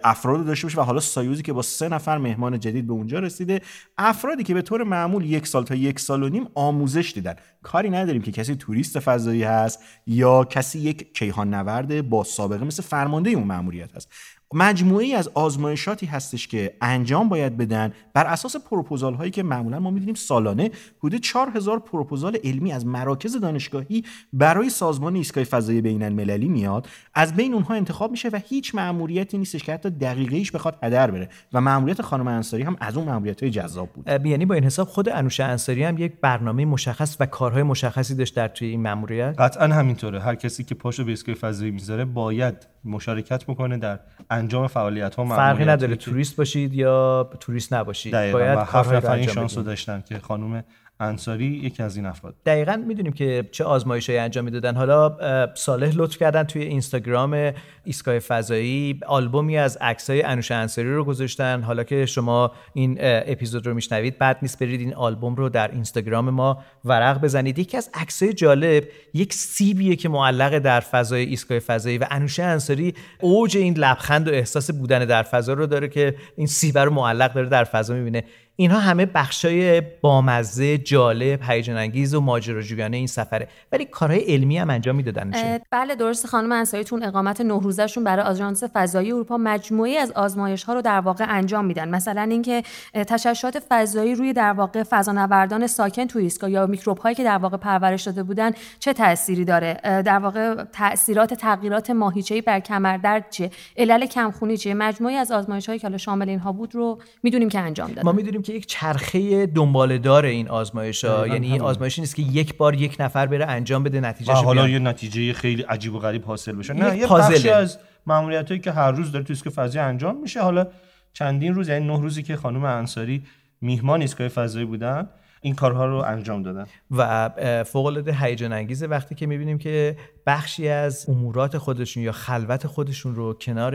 افراد داشته باشه و حالا سایوزی که با سه نفر مهمان جدید به اونجا رسیده افرادی که به طور معمول یک سال تا یک سال و نیم آموزش دیدن کاری نداریم که کسی توریست فضایی هست یا کسی یک کیهان نورد با سابقه مثل فرمانده اون مأموریت هست. مجموعی از آزمایشاتی هستش که انجام باید بدن. بر اساس پروپوزال هایی که معمولا ما می‌دونیم سالانه حدود 4000 پروپوزال علمی از مراکز دانشگاهی برای سازمان ایستگاه فضایی بین المللی میاد. از بین اونها انتخاب میشه و هیچ مأموریتی نیستش که حتی دقیقه‌ایش بخواد هدر بره. و مأموریت خانم انصاری هم از اون مأموریت های جذاب بود. یعنی با این حساب خود انوشه انصاری هم یک برنامه مشخص و کارهای مشخصی داشت در توی این مأموریت؟ قطعا همینطوره. هر کسی که پاشو به ایستگاه فضایی می‌ذاره باید مشارکت بکنه در انجام فعالیت ها فرقی نداره توریست باشید یا توریست نباشید باید و هفت نفر این شانس رو. داشتن که خانم انصاری یکی از این افراد. دقیقا می‌دونیم که چه آزمایشهایی انجام می‌دادن. حالا صالح لطف کردن توی اینستاگرام ایستگاه فضایی آلبومی از عکسای انوش انصاری رو گذاشتن. حالا که شما این اپیزود رو میشنوید بعد نیست برید این آلبوم رو در اینستاگرام ما ورق بزنید. یکی از عکسای جالب یک سیبیه که معلق در فضای ایستگاه فضایی و انوشه انصاری اوج این لبخند و احساس بودن در فضا رو داره که این سیب رو معلق داره در فضا می‌بینه. اینها همه بخشای بامزه جالب هیجان انگیز و ماجراجویانه این سفره. ولی کارهای علمی هم انجام می‌دادن بله درست خانم انصاری تون اقامت نه روزشون برای آژانس فضایی اروپا مجموعی از آزمایش ها رو در واقع انجام میدن. مثلا اینکه تشعشعات فضایی روی در واقع فضانوردان ساکن تو ایستگاه یا میکروب هایی که در واقع پرورش داده بودن چه تأثیری داره؟ در واقع تاثیرات تغییرات ماهیچه‌ای بر کمردرد چیه؟ علل کمخونی چیه؟ مجموعی از آزمایش هایی که حالا شامل اینها بود رو می‌دونیم که انجام دادن. ما می‌دونیم که یک چرخه دنباله دار این آزمایش ها یعنی همین. آزمایشی نیست که یک بار یک نفر بره انجام بده و نتیجه حالا یه نتیجه خیلی عجیب و غریب حاصل بشه نه یه. بخشی از ماموریت هایی که هر روز داره تو ایستگاه فضایی انجام میشه حالا چندین روز یعنی نه روزی که خانم انصاری میهمان ایستگاه فضایی بودن این کارها رو انجام دادن. و فوق العاده هیجان انگیزه وقتی که می‌بینیم که بخشی از امورات خودشون یا خلوت خودشون رو کنار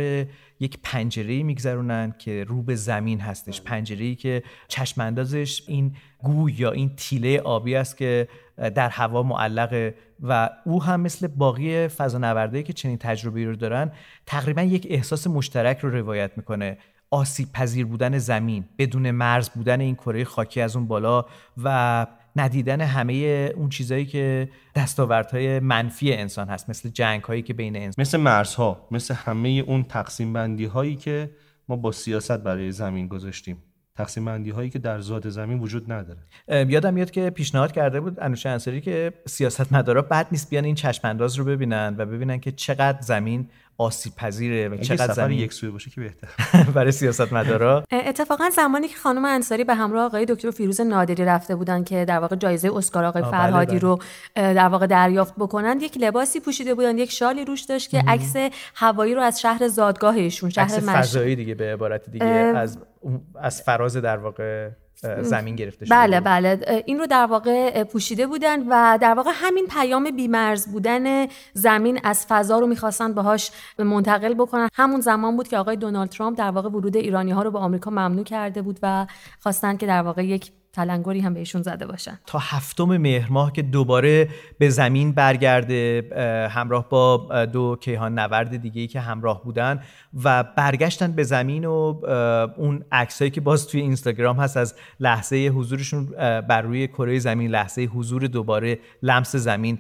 یک پنجره میگذرونن که رو به زمین هستش. پنجره که چشم اندازش این گوی یا این تیله آبی است که در هوا معلقه و او هم مثل باقی فضانوردایی که چنین تجربه رو دارن تقریبا یک احساس مشترک رو روایت می‌کنه. آسیب پذیر بودن زمین بدون مرز بودن این کره خاکی از اون بالا و ندیدن همه اون چیزایی که دستاوردهای منفی انسان هست مثل جنگ هایی که بین انسان مثل مرزها مثل همه اون تقسیم بندی هایی که ما با سیاست برای زمین گذاشتیم. تقسیم بندی هایی که در ذات زمین وجود نداره. یادم میاد که پیشنهاد کرده بود انوشه انصاری که سیاست مدارا بد نیست بیان این چشم انداز رو ببینن و ببینن که چقدر زمین آسیب پذیره و چقدر زمین یک سویه باشه که بهتر. برای سیاست مدارا اتفاقا زمانی که خانم انصاری به همراه آقای دکتر فیروز نادری رفته بودن که در واقع جایزه اسکار آقای آه، فرهادی بله، بله. رو در واقع دریافت بکنن یک لباسی پوشیده بودن یک شالی روش داشت که عکس هوایی رو از شهر زادگاه ایشون شهر عکس مشهد فضایی دیگه به عبارت دیگه از از فراز در واقع زمین گرفته شده بله. بله. این رو در واقع پوشیده بودن و در واقع همین پیام بیمرز بودن زمین از فضا رو می‌خواستن باهاش منتقل بکنن. همون زمان بود که آقای دونالد ترامپ در واقع ورود ایرانی ها رو به آمریکا ممنوع کرده بود و خواستن که در واقع یک تلنگری هم بهشون زده باشن. تا هفتم مهر ماه که دوباره به زمین برگرده اه، همراه با دو کیهان نورد دیگه ای که همراه بودن و برگشتن به زمین و اون عکسایی که باز توی اینستاگرام هست از لحظه حضورشون بر روی کره زمین لحظه حضور دوباره لمس زمین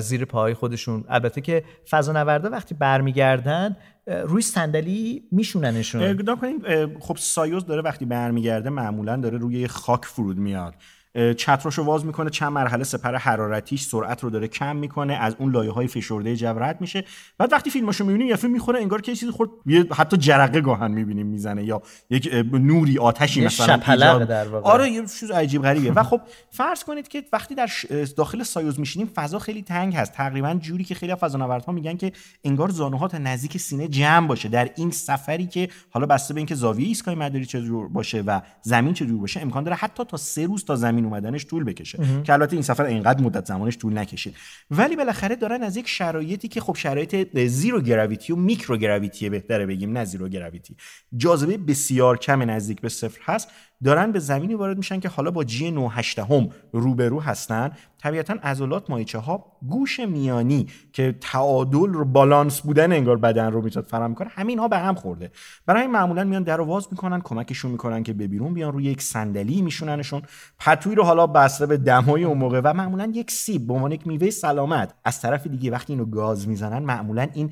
زیر پاهای خودشون. البته که فضانوردا وقتی برمیگردن روی صندلی میشوننشون. اقدام کنید اه، خب سایوز داره وقتی برمیگرده معمولا داره روی خاک فرود میاد. اه، چتراشو واز می‌کنه چند مرحله سپر حرارتیش سرعت رو داره کم می‌کنه از اون لایه های فشرده جو رد میشه. بعد وقتی فیلماشو می‌بینیم یه فیلم می‌خوره انگار که یه چیزی خورد یه حتی جرقه گاهن می‌بینیم می‌زنه یا یک نوری آتشی مثلا ایجاد- در واقع. آره یه چیز عجیب غریبه. و خب فرض کنید که وقتی در داخل سایوز میشینیم فضا خیلی تنگ هست. تقریبا جوری که خیلی از فضانوردها میگن که انگار زانوها تا نزدیک سینه جمع باشه. در این سفری که حالا بسته به اینکه زاویه ایستگاه مداری چه باشه و زمین چه باشه امکان داره حتی تا سه روز تا زمین زمین اومدنش طول بکشه. که البته این سفر اینقدر مدت زمانش طول نکشید. ولی بالاخره دارن از یک شرایطی که خب شرایط زیرو گراویتی و میکرو گراویتی بهتره بگیم نه زیرو گراویتی. جاذبه بسیار کم نزدیک به صفر هست. دارن به زمینی وارد میشن که حالا با جی 98 هم روبرو هستن. طبیعتا عضلات مایچه ها گوش میانی که تعادل رو بالانس بودن انگار بدن رو می‌تونه فراهم کنه همین ها به هم خورده. برای این معمولا میان در واز می‌کنن کمکشون می‌کنن که به بیرون بیان روی یک صندلی میشوننشون پتوی رو حالا بسته به دمای اون موقع و معمولا یک سیب به عنوان یک میوه سلامت. از طرف دیگه وقتی اینو گاز می‌زنن معمولا این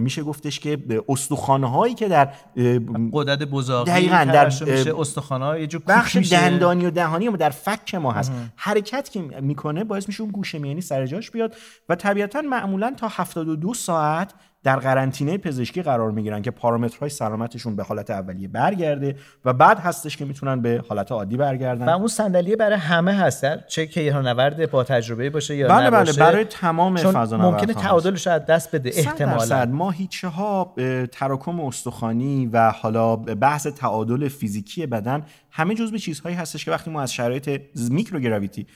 میشه گفتش که استخوانه هایی که در قدرت بزاقی دقیقاً در استخوان‌ها یه جور بخش میشه. دندانی و دهانی ما در فک ما هست. حرکت که می‌کنه باعث میشه اون گوشه میانی سر جاش بیاد و طبیعتا معمولا تا 72 ساعت در قرنطینه پزشکی قرار می‌گیرن که پارامترهای سلامتشون به حالت اولیه برگرده و بعد هستش که می‌تونن به حالت عادی برگردن. و اون صندلیه برای همه هست چه که نورد با تجربه باشه یا بله بله برای تمام چون فضا ممکنه تعادلش از دست بده احتمالاً. احتمالاً ماهیچه ها تراکم استخوانی و حالا بحث تعادل فیزیکی بدن همه جزء چیزهایی هستش که وقتی ما از شرایط میکروگراویتی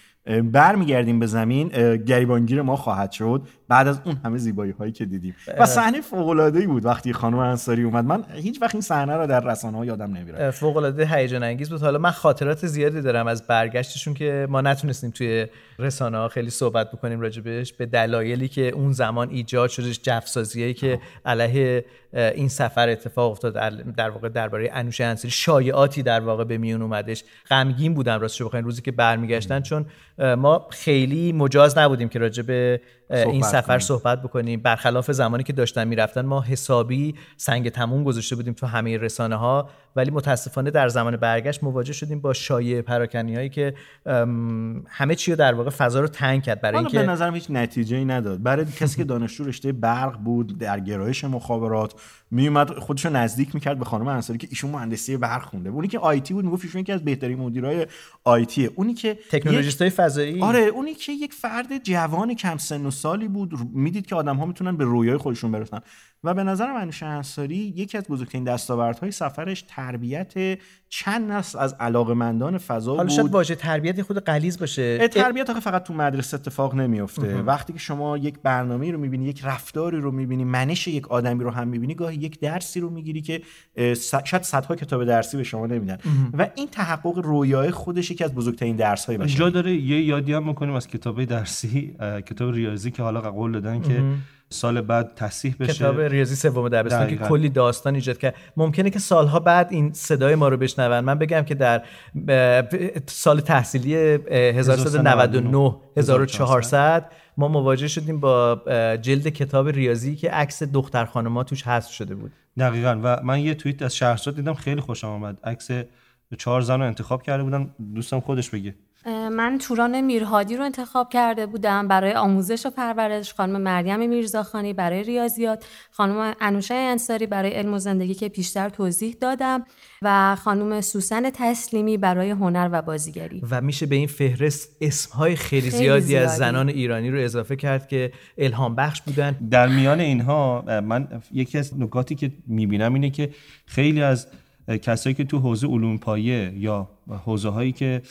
برمیگردیم به زمین گریبانگیر ما خواهد شد. بعد از اون همه زیبایی هایی که دیدیم. و صحنه فوق العاده ای بود وقتی خانم انصاری اومد. من هیچ وقت این صحنه رو در رسانه ها یادم نمیره فوق العاده هیجان انگیز بود. حالا من خاطرات زیادی دارم از برگشتشون که ما نتونستیم توی رسانه ها خیلی صحبت بکنیم راجبش به دلایلی که اون زمان ایجاد شدش جفسازیایی که علیه این سفر اتفاق افتاد در واقع درباره انوشه انصاری شایعاتی در واقع به میون اومدش. غمگین بودم راستش بخواین روزی که برمیگشتن چون ما خیلی مجاز نبودیم که راجع به این سفر کنیم. صحبت بکنیم. برخلاف زمانی که داشتن می‌رفتن ما حسابی سنگ تموم گذاشته بودیم تو همه رسانه ها ولی متاسفانه در زمان برگشت مواجه شدیم با شایعه پراکنی هایی که همه چی رو در واقع فضا رو تنگ کرد برای اینکه به نظرم هیچ نتیجه ای نداد. برای کسی که دانشجو رشته برق بود در گرایش مخابرات میومد خودش رو نزدیک می‌کرد به خانم انصاری که ایشون مهندسی برق خونده. اونی که آیتی بود می‌گفت ایشون یکی از بهترین مدیرای آیتی اونی که تکنولوژیست های فضایی؟ آره اونی که یک فرد جوان کم سن و سالی بود می‌دید که آدم ها می‌تونن به رویای خودشون برسن. و به نظر منوش انصاری یکی از بزرگترین دستاوردهای سفرش تربیت چند نسل از علاقمندان فضا حالا بود. شاید واژه تربیت خود غلیظ باشه. تربیت آخه فقط تو مدرسه اتفاق نمیفته وقتی که شما یک برنامه رو می‌بینی یک رفتاری رو می‌بینی منش یک آدمی رو هم می‌بینی گاهی یک درسی رو می‌گیری که شاید صدها کتاب درسی به شما نمیدن. و این تحقق رویای خودش یکی از بزرگترین درس های باشه جا داره یه یادی هم می‌کنیم از کتاب درسی کتاب ریاضی که حالا قول دادن که سال بعد تصحیح بشه. کتاب ریاضی سوم دبستان که کلی داستان ایجاد کرد. ممکنه که سالها بعد این صدای ما رو بشنون. من بگم که در سال تحصیلی 1399 1400 ما مواجه شدیم با جلد کتاب ریاضی که عکس دختر خانما توش حذف شده بود. دقیقا. و من یه توییت از شهرزاد دیدم خیلی خوشم آمد. عکس چهار زن رو انتخاب کرده بودم. دوستم خودش بگه. من توران میرهادی رو انتخاب کرده بودم برای آموزش و پرورش خانم مریم میرزاخانی برای ریاضیات خانم انوشه انصاری برای علم و زندگی که پیشتر توضیح دادم و خانم سوسن تسلیمی برای هنر و بازیگری. و میشه به این فهرست اسمهای خیلی, خیلی زیادی, زیادی, از زنان ایرانی رو اضافه کرد که الهام بخش بودن. در میان اینها من یکی از نکاتی که می‌بینم اینه که خیلی از کسایی که تو حوزه علوم پایه یا حوزه هایی که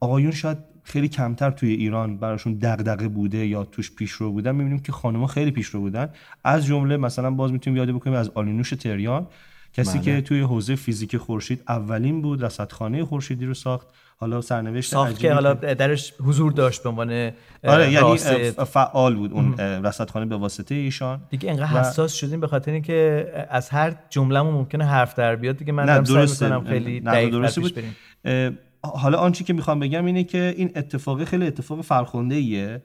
آقایون شاید خیلی کمتر توی ایران براشون دغدغه بوده یا توش پیشرو بودن. می‌بینیم که خانم‌ها خیلی پیشرو بودن. از جمله مثلا باز می‌تونیم یاد بکنیم از آلینوش تریان کسی بله. که توی حوزه فیزیک خورشید اولین بود رصدخانه خورشیدی رو ساخت. حالا سرنوشت ساخت که حالا درش حضور داشت به عنوان آره یعنی فعال بود اون رصدخانه به واسطه ایشان. دیگه انقدر حساس شدیم به خاطر اینکه از هر جمله‌مون ممکنه حرف در بیاد. دیگه من دارم سعی می‌کنم خیلی دقیق بریم. حالا آنچه که می‌خوام بگم اینه که این اتفاق خیلی اتفاق فرخنده ایه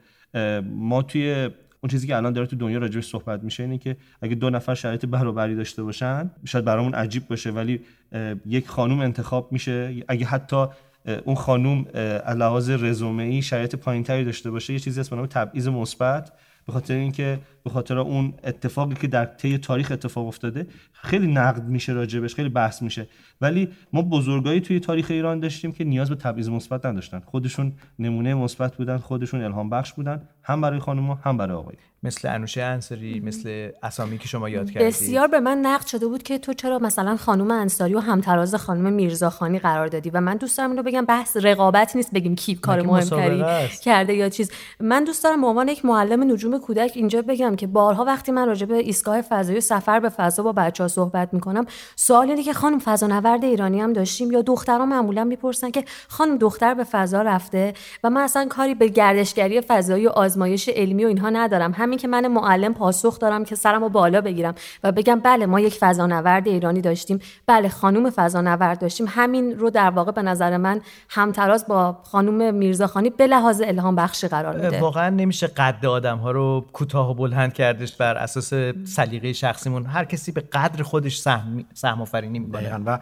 ما توی اون چیزی که الان داره تو دنیا راجعش صحبت میشه اینه که اگه دو نفر شرایط برابری داشته باشن شاید برامون عجیب باشه ولی یک خانوم انتخاب میشه. اگه حتی اون خانوم از لحاظ رزومه شرایط پایینتری داشته باشه یه چیزی اسم نام تبعیض مثبت. به خاطر اینکه به خاطر اون اتفاقی که در طی تاریخ اتفاق افتاده خیلی نقد میشه راجبش خیلی بحث میشه. ولی ما بزرگایی توی تاریخ ایران داشتیم که نیاز به تبعیض مثبت نداشتن. خودشون نمونه مثبت بودن خودشون الهام بخش بودن. هم برای خانم هم برای آقای مثل انوشه انصاری مثل اسامی که شما یاد کردید. بسیار به من نقد شده بود که تو چرا مثلا خانم انصاری و همتراز خانم میرزاخانی قرار دادی و من دوست دارم اینو بگم بحث رقابت نیست بگیم کی کار مهمتری؟ کرده یا چیز. من دوست دارم به عنوان یک معلم نجوم کودک اینجا بگم که بارها وقتی من راجع به ایستگاه فضایی و سفر به فضا با بچه ها صحبت می‌کنم سوال اینه که خانم فضانورد ایرانی هم داشتیم یا دخترها معمولا می‌پرسن که خانم دختر به فضا رفته و من اصلا کاری به گردشگری فضایی و آزمایش علمی و اینها ندارم. همین که من معلم پاسخ دارم که سرمو بالا بگیرم و بگم بله ما یک فضانورد ایرانی داشتیم. بله خانم فضانورد داشتیم. همین رو در واقع به نظر من همتراز با خانم میرزاخانی به لحاظ الهام بخشی قرار میده. واقعا نمیشه قد آدم ها رو کوتاه و بلند کردش بر اساس سلیقه شخصیمون. هر کسی به قدر خودش سهم سهم آفرینی می‌کنه و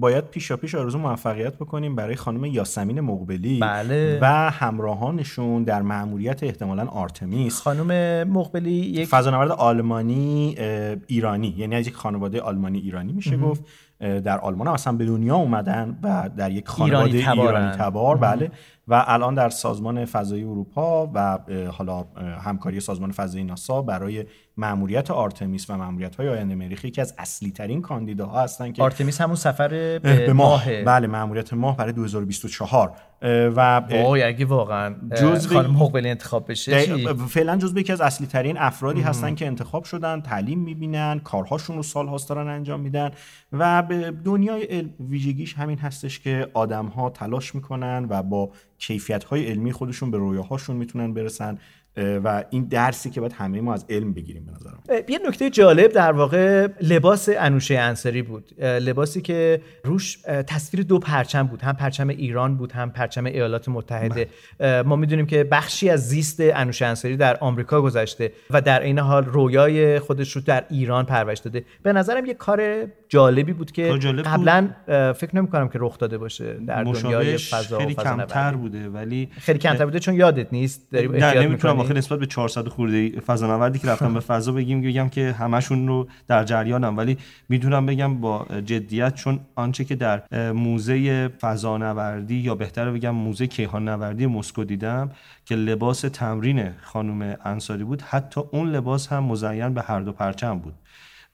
باید پیشا پیش آرزو موفقیت بکنیم برای خانم یاسمین مقبلی بله. و همراهانشون در مأموریت احتمالاً آرتمیس. خانم مقبلی یک فضانورد آلمانی ایرانی. یعنی از یک خانواده آلمانی ایرانی میشه گفت. اه، در آلمان هم اصلا به دنیا اومدن و در یک خانواده ایرانی تبارن. ایرانی تبار. بله. و الان در سازمان فضایی اروپا و حالا همکاری سازمان فضایی ناسا برای مأموریت آرتمیس و مأموریت های آینده مریخ یکی از اصلی ترین کاندیداها هستن که آرتمیس همون سفر به ماه. ماه. بله مأموریت ماه برای 2024 اه، و وای اگه واقعا جزو- خانم مقبلی انتخاب بشه فعلا جزو یکی از اصلی ترین افرادی هستن که انتخاب شدن تعلیم می‌بینن کارهاشون رو سالهاست دارن انجام میدن و به دنیای ویژگیش همین هستش که آدم ها تلاش می‌کنن و با کیفیت های علمی خودشون به رویاهاشون می‌تونن برسن. و این درسی که باید همه ما از علم بگیریم به نظرم. یه نکته جالب در واقع لباس انوشه انصاری بود. لباسی که روش تصویر دو پرچم بود. هم پرچم ایران بود هم پرچم ایالات متحده. اه، ما می‌دونیم که بخشی از زیست انوشه انصاری در آمریکا گذشته و در این حال رویای خودش رو در ایران پرورش داده. به نظرم یه کار جالبی بود که. قبلا فکر نمی کنم که رخ داده باشه در دنیای فضا خیلی. کمتر بوده ولی خیلی کمتر بوده چون یادت نیست داری آخه نسبت به 400 خورده فضانوردی که رفتم به فضا بگیم بگم که همشون رو در جریانم. ولی می‌تونم بگم با جدیت چون آنچه که در موزه فضانوردی یا بهتر بگم موزه کیهان نوردی مسکو دیدم که لباس تمرین خانم انصاری بود. حتی اون لباس هم مزین به هر دو پرچم بود.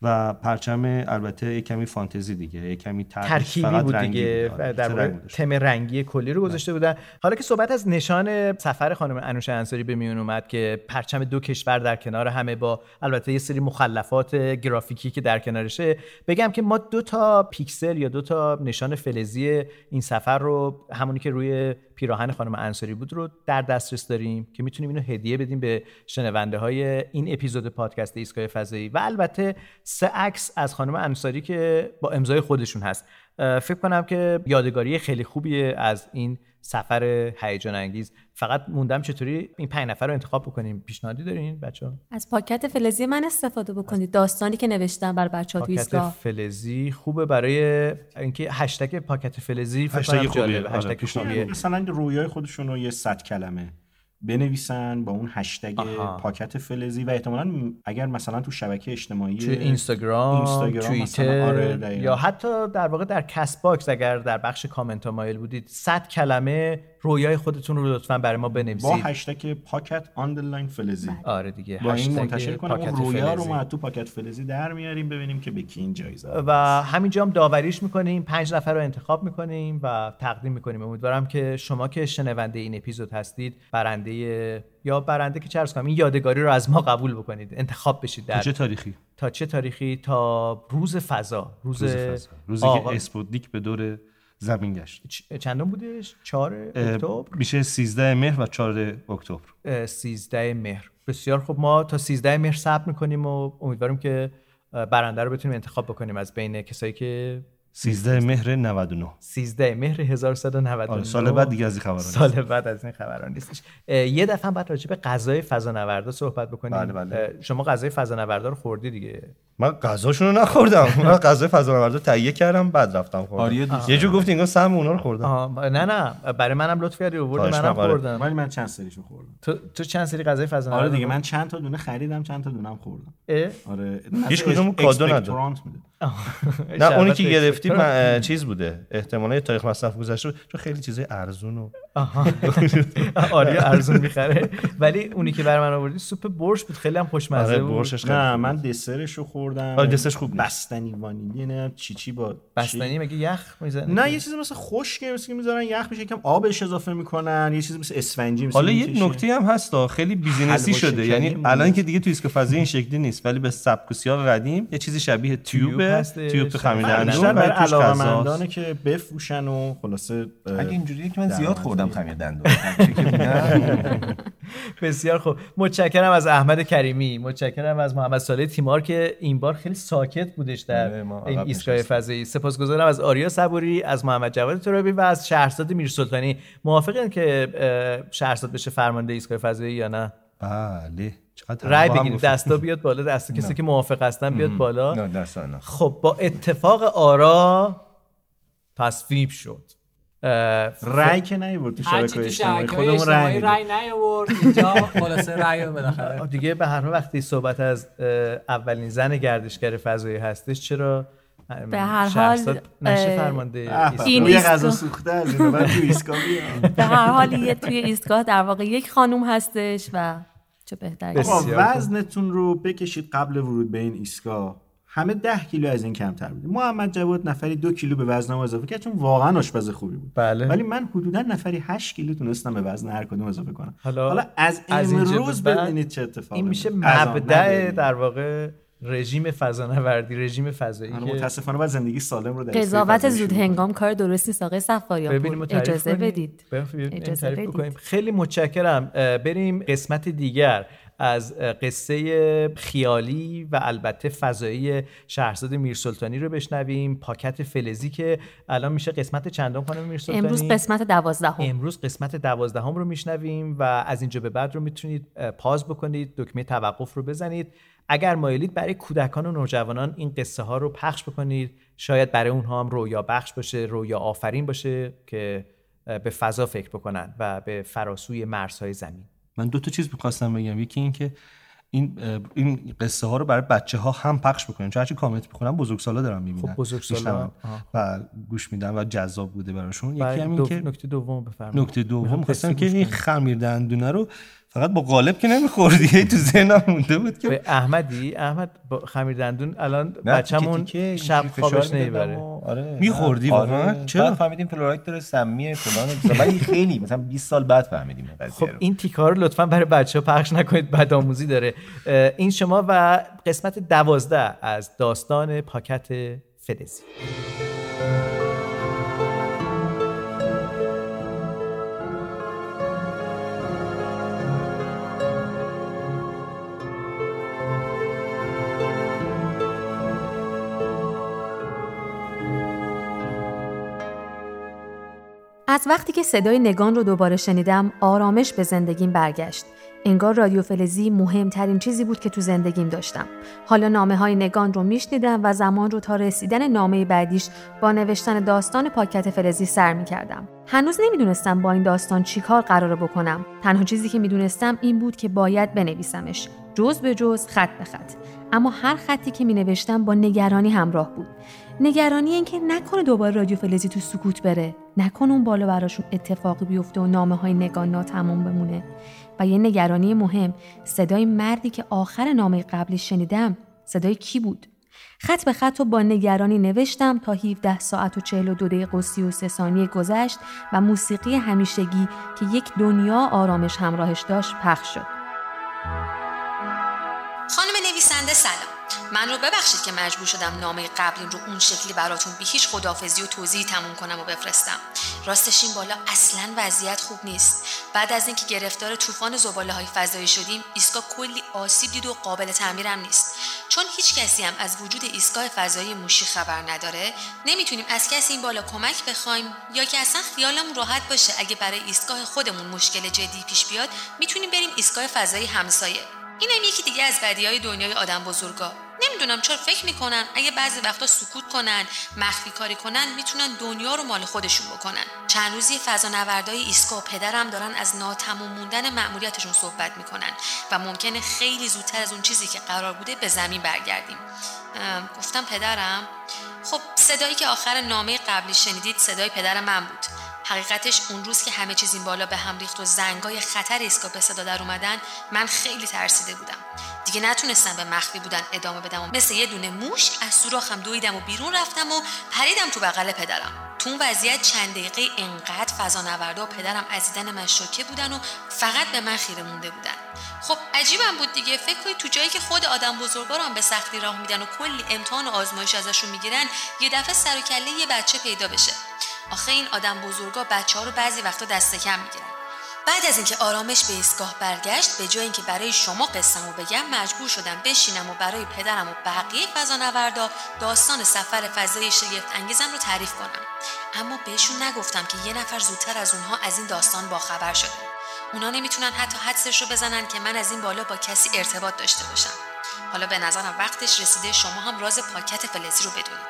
و پرچم البته یک کمی فانتزی دیگه یک کمی ترکیبی فقط بود رنگی دیگه بود. آره، در رنگ. تم رنگی کلی رو گذاشته بودن حالا که صحبت از نشان سفر خانم انوشه انصاری به میون اومد که پرچم دو کشور در کنار همه با البته یه سری مخلفات گرافیکی که در کنارشه بگم که ما دو تا پیکسل یا دو تا نشان فلزی این سفر رو همونی که روی پیراهن خانم انصاری بود رو در دسترس داریم که می‌تونیم اینو هدیه بدیم به شنونده های این اپیزود پادکست ایستگاه فضایی و البته سه عکس از خانم انصاری که با امضای خودشون هست. فکر کنم که یادگاری خیلی خوبیه از این سفر هیجان انگیز فقط موندم چطوری این پنج نفر رو انتخاب بکنیم. پیشنهادی دارین بچه از پاکت فلزی من استفاده بکنید. داستانی که نوشتم بر بچه ها تو پاکت فلزی خوبه برای اینکه هشتگ پاکت فلزی هشتگ خوبیه. آره، هشتگ خوبیه. مثلا رویای خودشون رو یه صد کلمه. بنویسن با اون هشتگ آها. پاکت فلزی و احتمالا اگر مثلا تو شبکه اجتماعی توی اینستاگرام, اینستاگرام توییتر آره،. یا حتی در واقع در Castbox اگر در بخش کامنت ها مایل بودید 100 کلمه رویای خودتون رو لطفا برای ما با بنویسید. هشتگ پاکت underline فلزی. آره دیگه با این منتشر کنم پاکت اون رویا رو. ما تو پاکت فلزی در میاریم ببینیم که به کی این جایزه و همینجا هم داوریش می‌کنیم پنج نفر رو انتخاب می‌کنیم و تقدیم می‌کنیم. امیدوارم که شما که شنونده این اپیزود هستید برنده یا برنده که چه عرض کنم این یادگاری رو از ما قبول بکنید. انتخاب بشید در چه تاریخی؟ تا چه تاریخی؟ تا روز فضا. روز, روز فضا. روزی آغا- که اسپوتنیک به دور زمین گشت. چندم بودش؟ 4 اه، اکتبر؟ میشه 13 مهر و 4 اکتبر. اه، 13 مهر. بسیار خوب. ما تا 13 مهر صبر می‌کنیم و امیدواریم که برنده رو بتونیم انتخاب بکنیم از بین کسایی که 13 مهر 99 13 مهر 1199 آره سال بعد دیگه از این خبران سال بعد از این خبران نیستش. یه دفعه هم بعد راجع به غذای فضانوردا صحبت بکنیم. بله، بله. شما غذای فضانوردا رو خوردی دیگه؟ من غذاشون رو نخوردم. من غذای فضانوردا تهیه کردم بعد رفتم خوردم. آره، یه جو گفتی انگار سهم اونا رو خوردم. نه نه برای منم لطف کردی آوردی منم. خوردم. ولی من چند سریشو خوردم. تو تو چند سری غذای فضانوردا آره دیگه؟ من چند تا دونه خریدم چند تا دونم خوردم؟ آره هیچ کدوم کادو نداد. نه اونی که گرفتی. من- چیز بوده احتمالا تاریخ مصرف گذشته چون خیلی چیزای ارزون و آها. آریا ارزون می‌خره ولی اونی که برای من آوردی سوپ برش بود خیلی هم خوشمزه آره بود نه من. دسرش رو خوردم آره، دسرش خوب. بستنی وانیلی نه چی چی با بستنی؟ مگه یخ می‌زنه نه یه چیزی مثل خشکه مثل که می‌ذارن یخ میشه یکم آبش اضافه می‌کنن یه چیزی مثل اسفنجی مثل حالا یه. نکته هم هست ها، خیلی business ی شده یعنی. الان که دیگه تو ایستگاه فضایی این شکلی نیست ولی به سبک و سیاق قدیم یه چیزی شبیه tube tube. tube من خمیردندون بیشتر برای ولی توش علاقه غذاست. مندانه که بفروشن و خلاصه اگه اینجوریه که من زیاد خوردم. خمیر دندون. بسیار خوب متشکرم از احمد کریمی متشکرم از محمد صالح تیمار که این بار خیلی ساکت بودش در آره، این ایستگاه. فضایی سپاسگزارم از آریا صبوری از محمد جواد ترابی و از شهرزاد میرسلطانی موافقین که شهرزاد بشه فرمانده ایستگاه فضایی یا نه بله رای بگیرید. دستا بیاد بالا دست کسی که موافق هستن بیاد بالا. نه خب با اتفاق آرا تصویب شد. رأی که نیورد تو شبکه اجتماعی خودمون رای نیاورد اینجا خلاصه رای رو بالاخره. دیگه به هر وقتی صحبت از اولین زن گردشگر فضایی هستش چرا؟ به هر حال، نشه فرمانده این ایستگاه؟ این یه ایستگاه. غذا سوخته از به هر حال یه توی ایستگاه در واقع یک خانوم هستش و چه بهتر. وزنتون رو بکشید قبل ورود به این ایستگاه همه ده کیلو از این کمتر بودیم محمد جواد نفری دو کیلو به وزنم اضافه کرد چون واقعا آشپز خوبی بود بله. ولی من حدودا نفری 8 کیلو تونستم به وزن هر کدوم اضافه کنم حالا حالا, از از به بعد ببینید چه اتفاقی این میشه مبدع. در واقع رژیم فضانوردی رژیم فضایی آره، که متاسفانه باید زندگی سالم رو در قضاوت زود. هنگام کار درست نیست آقای صفاریان ببینیم و پور. تعریف اجازه. بدید اجازه بدید. خیلی متشکرم بریم قسمت دیگر از قصه خیالی و البته فضایی شهرزاد میرسلطانی رو بشنویم. پاکت فلزی که الان میشه قسمت چندم خانم میرسلطانی؟ امروز قسمت دوازدهم. امروز قسمت دوازدهم رو میشنویم و از اینجا به بعد رو می‌تونید پاز بکنید دکمه توقف رو بزنید. اگر مایلید برای کودکان و نوجوانان این قصه ها رو پخش بکنید. شاید برای اونها هم رویا بخش باشه رویا آفرین باشه که به فضا فکر بکنن و به فراسوی مرزهای زمین. من دو تا چیز می‌خواستم بگم. یکی این که این این قصه ها رو برای بچه ها هم پخش بکنیم. چون هرچی کامنت می‌خونم بزرگسالا دارن می‌بینن. خب، بزرگسالا،. و گوش میدن و جذاب بوده براشون. یکی هم این دو... که نکته دوم بفرمایید. نکته دوم می‌خوام خواستم قصه که این. خمیر دندونه رو فقط با قالب که نمیخوردی هی تو ذهنم مونده بود که به احمدی احمد با خمیر دندون الان بچه‌مون شب خوابش نمی‌بره و- آره می‌خوردی آره. واقعا؟ چرا؟ بعد فهمیدیم فلوراید داره سمیه فلان. ولی خیلی مثلا 20 سال بعد فهمیدیم خب رو. این تیکه ها رو لطفا برای بچه ها پخش نکنید بد آموزی داره این شما و قسمت دوازده از داستان پاکت فلزی از وقتی که صدای نگان رو دوباره شنیدم آرامش به زندگیم برگشت. انگار رادیو فلزی مهمترین چیزی بود که تو زندگیم داشتم. حالا نامه های نگان رو میشنیدم و زمان رو تا رسیدن نامه بعدیش با نوشتن داستان پاکت فلزی سر می‌کردم. هنوز نمی‌دونستم با این داستان چیکار قراره بکنم. تنها چیزی که می‌دونستم این بود که باید بنویسمش. جز به جز خط به خط. اما هر خطی که می نوشتم با نگرانی همراه بود. نگرانی اینکه نکنه دوباره رادیو فلزی تو سکوت بره. نکنه اون بالا براشون اتفاقی بیفته و نامه های نگان ناتمام بمونه. و یه نگرانی مهم صدای مردی که آخر نامه قبلی شنیدم صدای کی بود؟ خط به خط رو با نگرانی نوشتم تا 17 ساعت و 42 دقیقه و 33 ثانیه گذشت و موسیقی همیشگی که یک دنیا آرامش همراهش داشت پخش شد. خانم نویسنده سلام. من رو ببخشید که مجبور شدم نامه قبلیم رو اون شکلی براتون بی هیچ خدافزی و توضیحی تموم کنم و بفرستم. راستش این بالا اصلا وضعیت خوب نیست. بعد از اینکه گرفتار طوفان زباله های فضایی شدیم ایستگاه کلی آسیب دید و قابل تعمیرم نیست. چون هیچ کسی هم از وجود ایستگاه فضایی موشی خبر نداره نمی‌تونیم از کسی این بالا کمک بخوایم یا که اصلا خیالمون راحت باشه. اگه برای ایستگاه خودمون مشکل جدی پیش بیاد می‌تونیم بریم ایستگاه فضایی همسایه. اینم یکی دیگه از بدی های دنیای آدم بزرگا. نمی‌دونم چرا فکر می‌کنن اگه بعضی وقتا سکوت کنن مخفی کاری کنن می‌تونن دنیا رو مال خودشون بکنن. چند روزی فضا نوردای ایسکا و پدرم دارن از ناتمام موندن مأموریتشون صحبت می‌کنن و ممکنه خیلی زودتر از اون چیزی که قرار بوده به زمین برگردیم. گفتم پدرم خب صدایی که آخر نامه قبلی شنیدید صدای پدر من بود. حقیقتش اون روز که همه چیز این بالا به هم ریخت و زنگای خطر ایسکا به صدا در اومدن من خیلی ترسیده بودم. دیگه نتونستم به مخفی بودن ادامه بدم و مثل یه دونه موش از سوراخم دویدم و بیرون رفتم و پریدم تو بغل پدرم. تو اون وضعیت چند دقیقه انقدر فضا نورده و پدرم از دیدن من شوکه بودن و فقط به من خیره مونده بودن. خب عجیبم بود دیگه. فکر کنید تو جایی که خود آدم هم به سختی راه میدن و کلی امتحان و آزمایش ازشون می‌گیرن یه دفعه سر و کله یه بچه پیدا بشه. آخه این آدم بزرگا بچه ها رو بعضی وقتا دست کم می‌گیرن. بعد از اینکه آرامش به ایستگاه برگشت به جای اینکه برای شما قصهمو بگم مجبور شدم بشینم و برای پدرم و بقیه فضانوردا داستان سفر فضای شگفت انگیزم رو تعریف کنم. اما بهشون نگفتم که یه نفر زودتر از اونها از این داستان باخبر شده. اونا نمی‌تونن حتی حدسش رو بزنن که من از این بالا با کسی ارتباط داشته باشم. حالا به نظرم وقتش رسیده شما هم راز پاکت فلزی رو بدونید.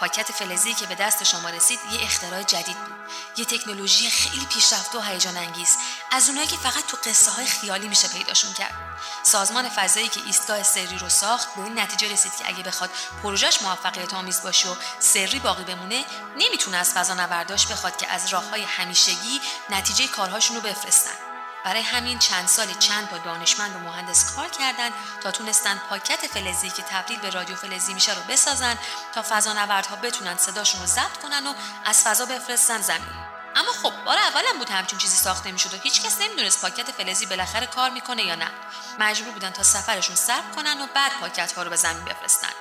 پاکت فلزی که به دست شما رسید یه اختراع جدید بود. یه تکنولوژی خیلی پیشرفته و هیجان انگیز. از اونایی که فقط تو قصه های خیالی میشه پیداشون کرد. سازمان فضایی که ایستگاه سری رو ساخت به این نتیجه رسید که اگه بخواد پروژش موفقیت آمیز باشه و سری باقی بمونه نمی‌تونه از فضا نورداش بخواد که از راه های همیشگی نتیجه کارهاشون رو بفرستن. برای همین چند سالی چند تا دانشمند و مهندس کار کردند تا تونستن پاکت فلزی که تبدیل به رادیو فلزی میشه رو بسازن تا فضانوردها بتونن صداشون رو ضبط کنن و از فضا بفرستن زمین. اما خب بار اولم بود همچین چیزی ساخته می‌شد و هیچ کس نمی‌دونست پاکت فلزی بالاخره کار می‌کنه یا نه. مجبور بودن تا سفرشون صبر کنن و بعد پاکت ها رو به زمین بفرستن.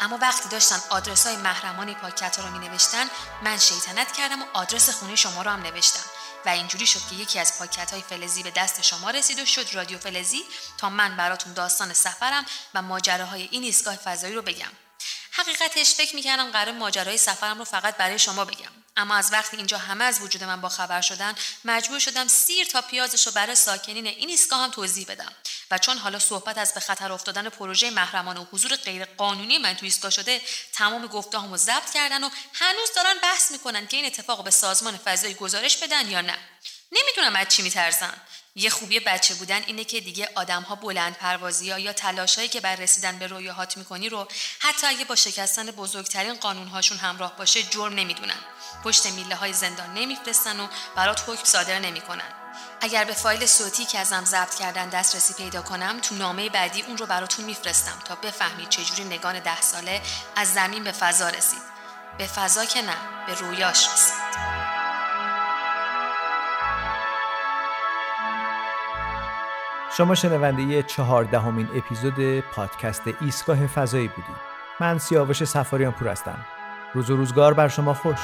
اما وقتی داشتن آدرس های محرمانه پاکت ها رو می نوشتن من شیطنت کردم و آدرس خونه شما رو هم نوشتم. و اینجوری شد که یکی از پاکت های فلزی به دست شما رسید و شد رادیو فلزی تا من براتون داستان سفرم و ماجراهای این ایستگاه فضایی رو بگم. حقیقتش فکر می‌کردم قرار ماجرای سفرم رو فقط برای شما بگم. اما از وقتی اینجا همه از وجود من با خبر شدن مجبور شدم سیر تا پیازش رو برای ساکنین این ایستگاه هم توضیح بدم. و چون حالا صحبت از به خطر افتادن پروژه محرمانه و حضور غیر قانونی من تو ایستگاه شده تمام گفتهامو ضبط کردن و هنوز دارن بحث می‌کنن که این اتفاق به سازمان فضایی گزارش بدن یا نه. نمی‌دونم از چی میترسن. یه خوبی بچه بودن اینه که دیگه آدم ها بلند پروازی ها یا تلاشایی که بر رسیدن به رویاهات می‌کنی رو حتی اگه با شکستن بزرگترین قانونهاشون همراه باشه جرم نمی‌دونن. پشت میله های زندان نمیفرستن و برات حکم صادر نمی‌کنن. اگر به فایل صوتی که ازم ضبط کردن دسترسی پیدا کنم تو نامه بعدی اون رو براتون میفرستم تا بفهمید چجوری نگان ده ساله از زمین به فضا رسید. به فضا که نه به رویاش رسید. شما شنونده چهاردهمین اپیزود پادکست ایستگاه فضایی بودید. من سیاوش سفاریان پور هستم. روز و روزگار بر شما خوش.